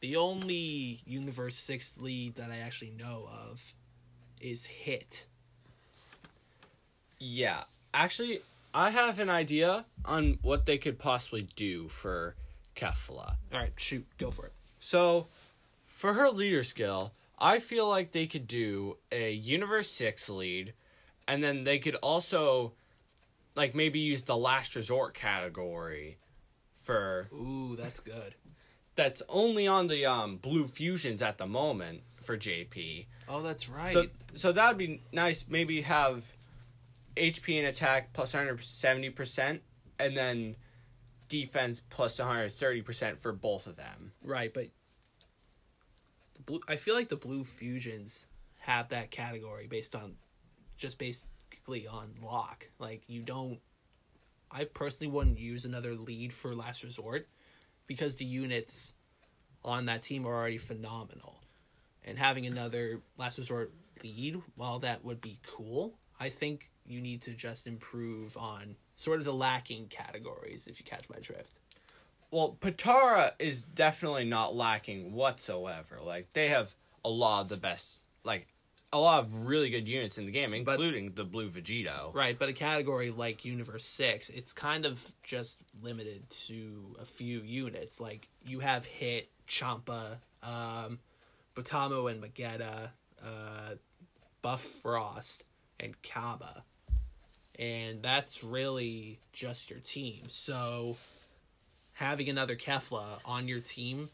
the only Universe Six lead that I actually know of is Hit. Yeah, actually, I have an idea on what they could possibly do for Kefla. All right, shoot, go for it. So, for her leader skill, I feel like they could do a Universe 6 lead, and then they could also, like, maybe use the last resort category for. Ooh, that's good. That's only on the um, Blue Fusions at the moment for JP. Oh, that's right. So, so that would be nice. Maybe have HP and attack plus 170%, and then defense plus 130% for both of them. Right, but the blue. I feel like the blue fusions have that category based on just basically on lock. Like you don't. I personally wouldn't use another lead for last resort because the units on that team are already phenomenal, and having another last resort lead, while that would be cool, I think you need to just improve on sort of the lacking categories. If you catch my drift. Well, Potara is definitely not lacking whatsoever. Like they have a lot of the best, like a lot of really good units in the game, But- including the blue Vegito. Right, but a category like Universe 6, it's kind of just limited to a few units. Like, you have Hit, Champa, um, Botamo and Magetta, uh, Buff Frost, and Cabba. And that's really just your team. So, having another Kefla on your team,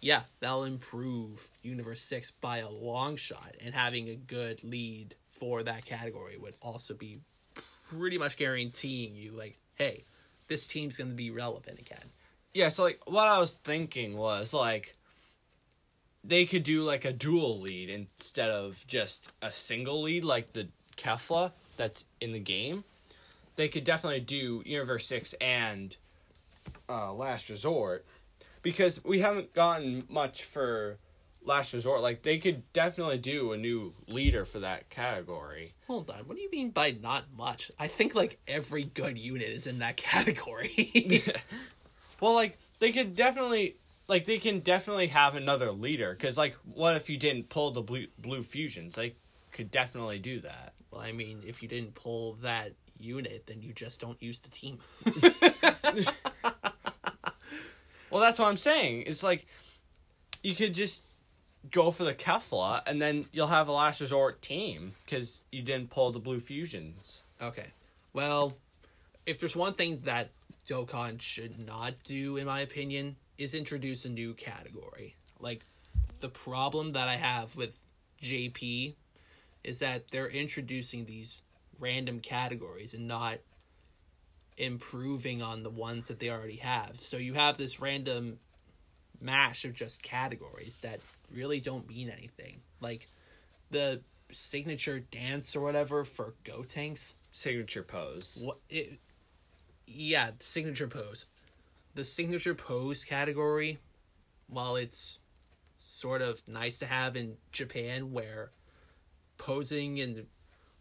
yeah, that'll improve Universe 6 by a long shot. And having a good lead for that category would also be pretty much guaranteeing you, like, hey, this team's going to be relevant again. Yeah, so like what I was thinking was like they could do like a dual lead instead of just a single lead like the Kefla that's in the game. They could definitely do Universe 6 and uh, Last Resort because we haven't gotten much for Last Resort. Like they could definitely do a new leader for that category. Hold on, what do you mean by not much? I think, like, every good unit is in that category. Well, like they could definitely like they can definitely have another leader because like what if you didn't pull the blue blue fusions? They could definitely do that. well, I mean, if you didn't pull that unit, then you just don't use the team. Well, that's what I'm saying. It's like you could just go for the Kefla and then you'll have a last resort team because you didn't pull the blue fusions. Okay. Well, if there's one thing that Dokkan should not do, in my opinion, is introduce a new category. Like, the problem that I have with JP is that they're introducing these random categories and not improving on the ones that they already have. So you have this random mash of just categories that really don't mean anything. Like the signature dance or whatever for Gotenks. Signature pose. What it yeah, signature pose. The signature pose category, while it's sort of nice to have in Japan where posing and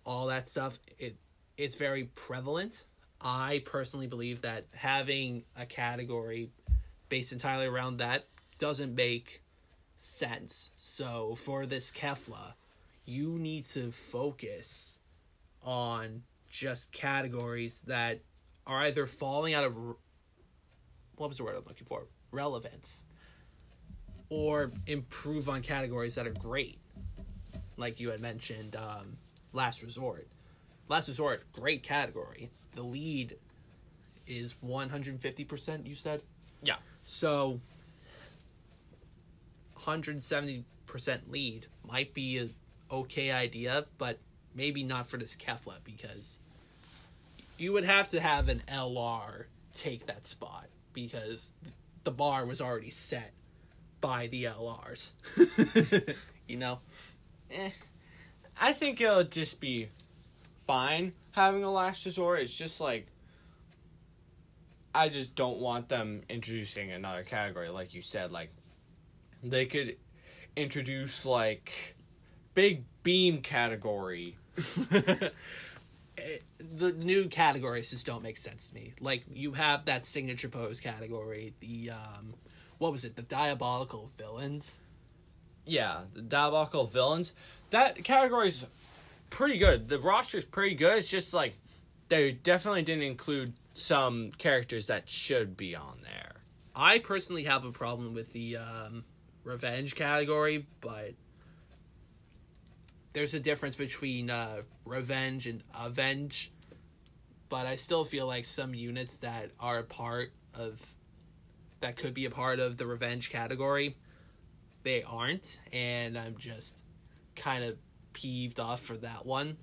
all that stuff it it's very prevalent. I personally believe that having a category based entirely around that doesn't make sense. So for this Kefla, you need to focus on just categories that are either falling out of what was the word I'm looking for? Relevance. Or improve on categories that are great. Like you had mentioned, um, Last Resort. Last Resort, great category. The lead is 150%, you said? Yeah. So, 170% lead might be a okay idea, but maybe not for this Kefla because you would have to have an LR take that spot because the bar was already set by the LRs. you know? Eh. I think it'll just be fine having a last resort. It's just like I just don't want them introducing another category, like you said. Like they could introduce like big beam category. Eh, the new categories just don't make sense to me. Like you have that signature pose category, the um what was it, the diabolical villains? Yeah, the diabolical villains. That category's pretty good. The roster's pretty good. It's just like they definitely didn't include some characters that should be on there. I personally have a problem with the um, revenge category, but there's a difference between uh, revenge and avenge. But I still feel like some units that are a part of that could be a part of the revenge category, they aren't, and I'm just kind of peeved off for that one.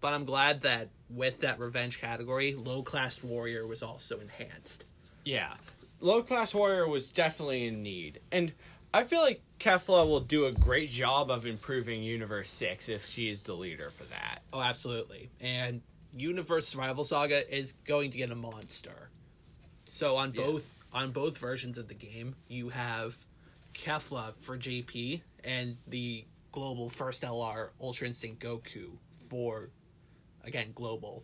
but I'm glad that with that revenge category, low class warrior was also enhanced. Yeah. Low class warrior was definitely in need. And I feel like Kefla will do a great job of improving Universe 6 if she is the leader for that. Oh, absolutely. And Universe Survival Saga is going to get a monster. So on Yeah. both on both versions of the game, you have Kefla for JP and the global first LR Ultra Instinct Goku for again global.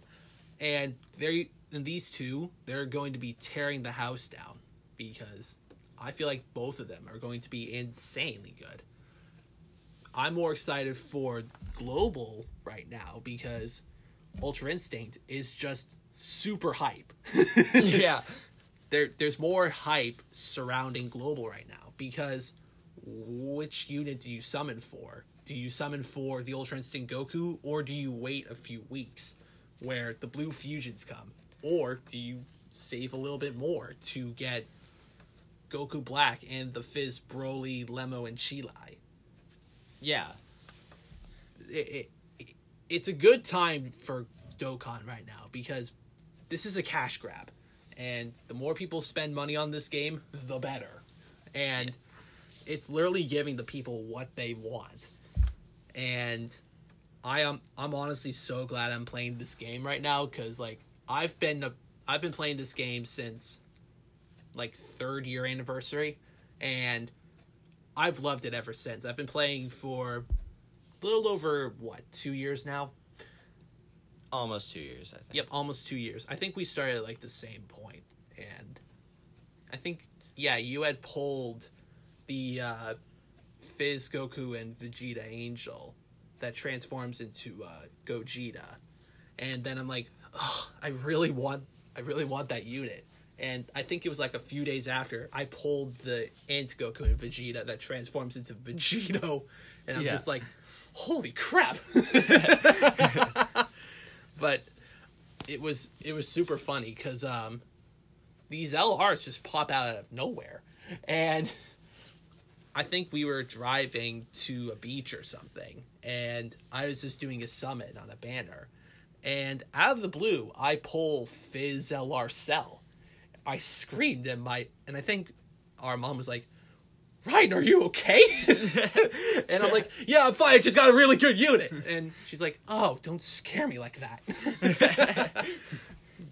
And they in these two, they're going to be tearing the house down because I feel like both of them are going to be insanely good. I'm more excited for global right now because Ultra Instinct is just super hype. yeah. there there's more hype surrounding global right now because which unit do you summon for? Do you summon for the Ultra Instinct Goku or do you wait a few weeks where the blue fusions come? Or do you save a little bit more to get Goku Black and the Fizz Broly, Lemo, and Cheelai? Yeah. it, it, it's a good time for Dokkan right now because this is a cash grab, and the more people spend money on this game, the better. And it's literally giving the people what they want. And I am I'm honestly so glad I'm playing this game right now because like I've been a, I've been playing this game since like third year anniversary, and I've loved it ever since. I've been playing for a little over what two years now Almost two years, I think. yep almost two years i think we started at like the same point and i think yeah you had pulled the uh fizz goku and vegeta angel that transforms into uh gogeta. And then i'm like oh, i really want i really want that unit. And i think it was like a few days after i pulled the ant goku and vegeta that transforms into vegito and i'm Yeah. just like holy crap. But it was it was super funny because um, these LRs just pop out of nowhere, and I think we were driving to a beach or something, and I was just doing a summit on a banner, and out of the blue, I pull Fizz LR Cell. I screamed, and my and I think our mom was like. Ryan, are you okay? and I'm like, yeah, I'm fine. I just got a really good unit. And she's like, oh, don't scare me like that.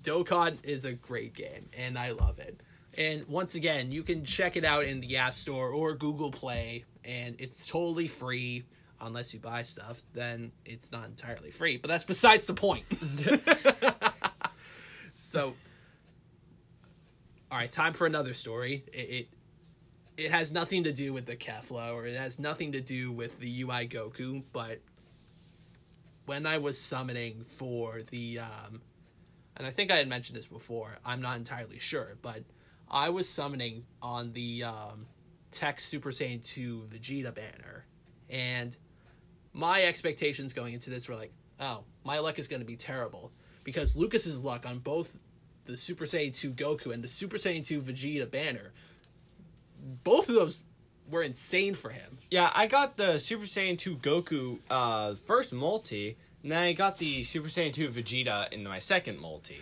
Dokkan is a great game, and I love it. And once again, you can check it out in the App Store or Google Play, and it's totally free. Unless you buy stuff, then it's not entirely free. But that's besides the point. so, all right, time for another story. It, it it has nothing to do with the Kefla or it has nothing to do with the UI Goku, but when I was summoning for the um and I think I had mentioned this before, I'm not entirely sure, but I was summoning on the um Tech Super Saiyan 2 Vegeta banner and my expectations going into this were like, oh, my luck is going to be terrible because Lucas's luck on both the Super Saiyan 2 Goku and the Super Saiyan 2 Vegeta banner both of those were insane for him. Yeah, I got the Super Saiyan 2 Goku uh, first multi, and then I got the Super Saiyan 2 Vegeta in my second multi.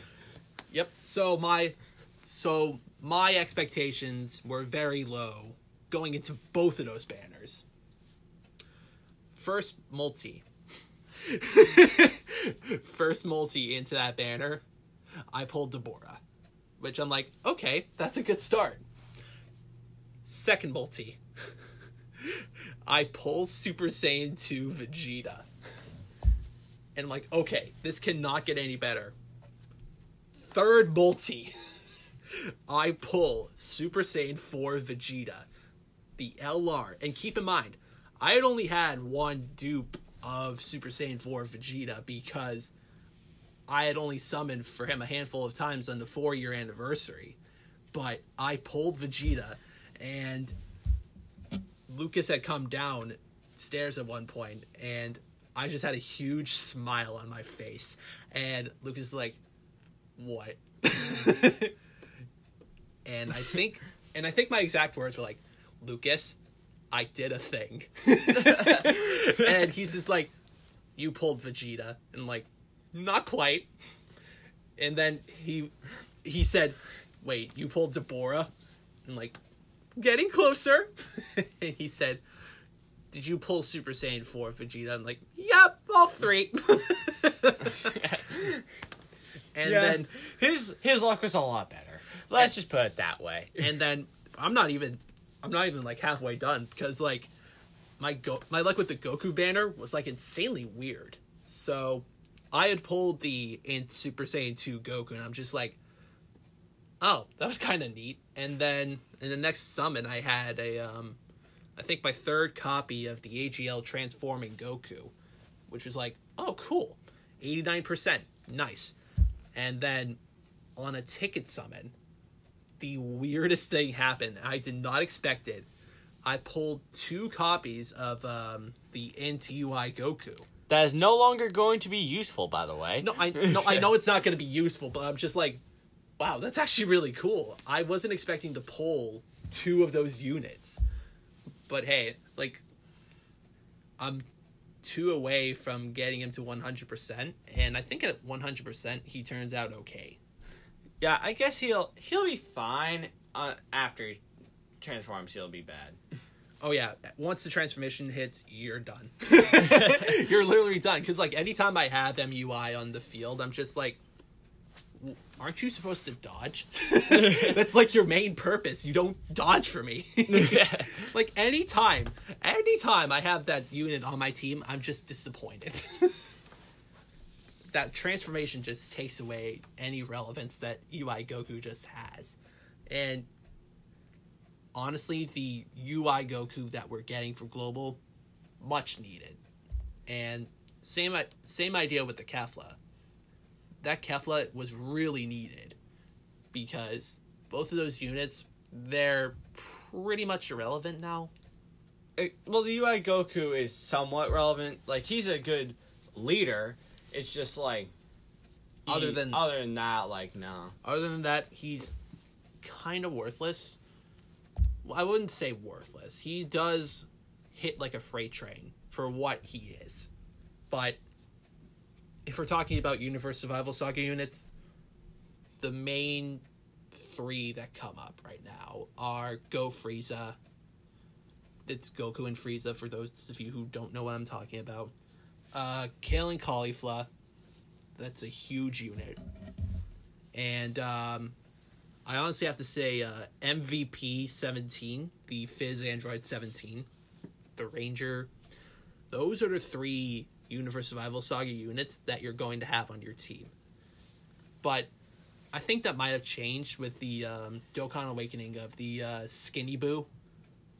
Yep. So my so my expectations were very low going into both of those banners. First multi. First multi into that banner, I pulled Dabura, which I'm like, okay, that's a good start. Second multi. I pull Super Saiyan 2 Vegeta. And I'm like, okay, this cannot get any better. Third multi. I pull Super Saiyan 4 Vegeta, the LR. And keep in mind, I had only had one dupe of Super Saiyan 4 Vegeta because I had only summoned for him a handful of times on the four year anniversary. But I pulled Vegeta, and Lucas had come down stairs at one point, and I just had a huge smile on my face. And Lucas is like, What? and I think and I think my exact words were like, Lucas, I did a thing. and he's just like, You pulled Vegeta. And I'm like, not quite. And then he he said, "Wait, you pulled Dabura?" I'm like, "Getting closer." and he said, "Did you pull Super Saiyan 4 Vegeta?" I'm like, "Yep, all three. and Yeah. then his his luck was a lot better. Let's just put it that way. and then I'm not even I'm not even like halfway done because like my go my luck with the Goku banner was like insanely weird. So I had pulled the in Super Saiyan 2 Goku and I'm just like oh, that was kind of neat. And then in the next summon I had a um I think my third copy of the AGL transforming Goku, which was like, oh cool. 89%. Nice. And then on a ticket summon, the weirdest thing happened. I did not expect it. I pulled two copies of um, the NTUI Goku. That is no longer going to be useful, by the way. No, I no, I know it's not going to be useful, but I'm just like, wow, that's actually really cool. I wasn't expecting to pull two of those units, but hey, like, I'm two away from getting him to 100%, and I think at 100% he turns out okay. Yeah, I guess he'll he'll be fine. Uh, after he transforms, he'll be bad. Oh yeah, once the transformation hits, you're done. you're literally done. Because like anytime I have MUI on the field, I'm just like, "W- aren't you supposed to dodge? That's like your main purpose. You don't dodge for me. like anytime, anytime I have that unit on my team, I'm just disappointed. That transformation just takes away any relevance that UI Goku just has. And honestly, the UI Goku that we're getting from Global, much needed. And same same idea with the Kefla. That Kefla was really needed because both of those units they're pretty much irrelevant now. Uh, well, the UI Goku is somewhat relevant. Like he's a good leader. It's just like Other than- other than that, like no. Other than that, he's kind of worthless. Well, I wouldn't say worthless. He does hit like a freight train for what he is. But if we're talking about Universe Survival Saga units, the main three that come up right now are Go Frieza. It's Goku and Frieza for those of you who don't know what I'm talking about. Uh, Kale and Caulifla. That's a huge unit. And um, I honestly have to say uh, MVP 17, the Fizz Android 17, the Ranger. Those are the three Universe Survival Saga units that you're going to have on your team. But I think that might have changed with the um, Dokkan Awakening of the uh, Skinny Boo.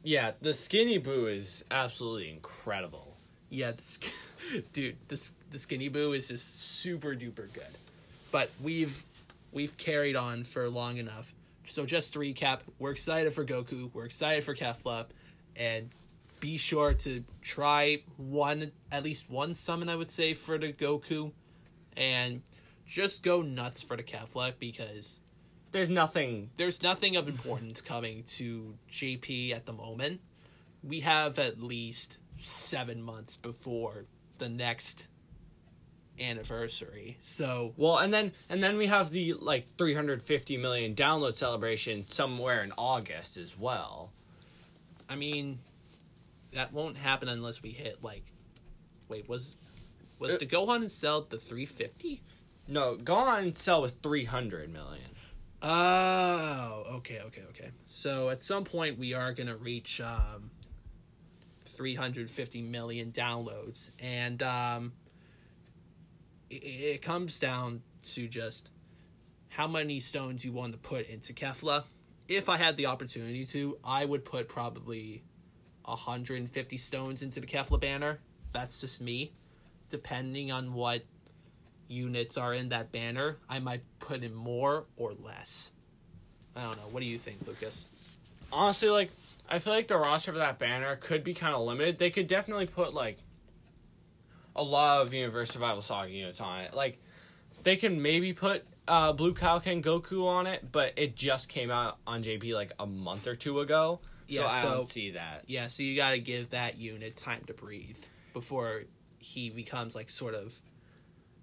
Yeah, the Skinny Boo is absolutely incredible. Yeah, the sk- dude, this the Skinny Boo is just super duper good. But we've we've carried on for long enough. So just to recap, we're excited for Goku, we're excited for Kefla, and be sure to try one at least one summon I would say for the Goku, and just go nuts for the Kefla because There's nothing. there's nothing of importance coming to JP at the moment. We have at least seven months before the next anniversary. So Well, and then and then we have the like 350 million download celebration somewhere in August as well. I mean, that won't happen unless we hit like, wait, was was Uh, the Gohan and Cell the 350? No, Gohan Cell was 300 million. Oh, okay, okay, okay. So at some point we are gonna reach um, 350 million downloads, and um, it, it comes down to just how many stones you want to put into Kefla. If I had the opportunity to, I would put probably 150 stones into the Kefla banner. That's just me. Depending on what units are in that banner, I might put in more or less. I don't know. What do you think, Lucas? Honestly, like I feel like the roster for that banner could be kind of limited. They could definitely put like a lot of Universe Survival Saga units on it. Like they can maybe put uh, Blue Kaioken Goku on it, but it just came out on JP like a month or two ago. Yeah, so I so- don't see that. Yeah, so you got to give that unit time to breathe before he becomes like sort of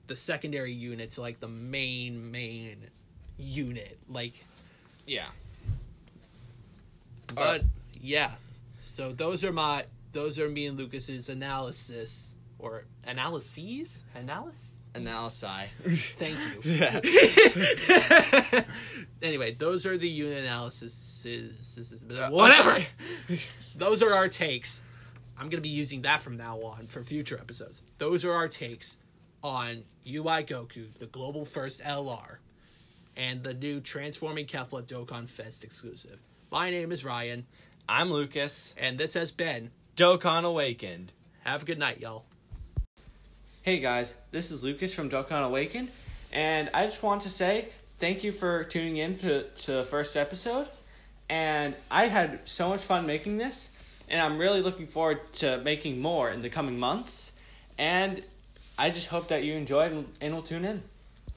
the secondary unit to like the main main unit. Like, Yeah. but. Yeah. So those are my those are me and Lucas's analysis or analyses analysis. Analysi. Thank you. Anyway, those are the unit analysis. Whatever. those are our takes. I'm gonna be using that from now on for future episodes. Those are our takes on UI Goku, the global first LR, and the new Transforming Kefla Dokkan Fest exclusive. My name is Ryan, I'm Lucas. and this has been. Dokkan Awakened. Have a good night, y'all. Hey guys, this is Lucas from Dokkan Awakened, and I just want to say thank you for tuning in to, to the first episode. And I had so much fun making this, and I'm really looking forward to making more in the coming months. And I just hope that you enjoyed and, and will tune in.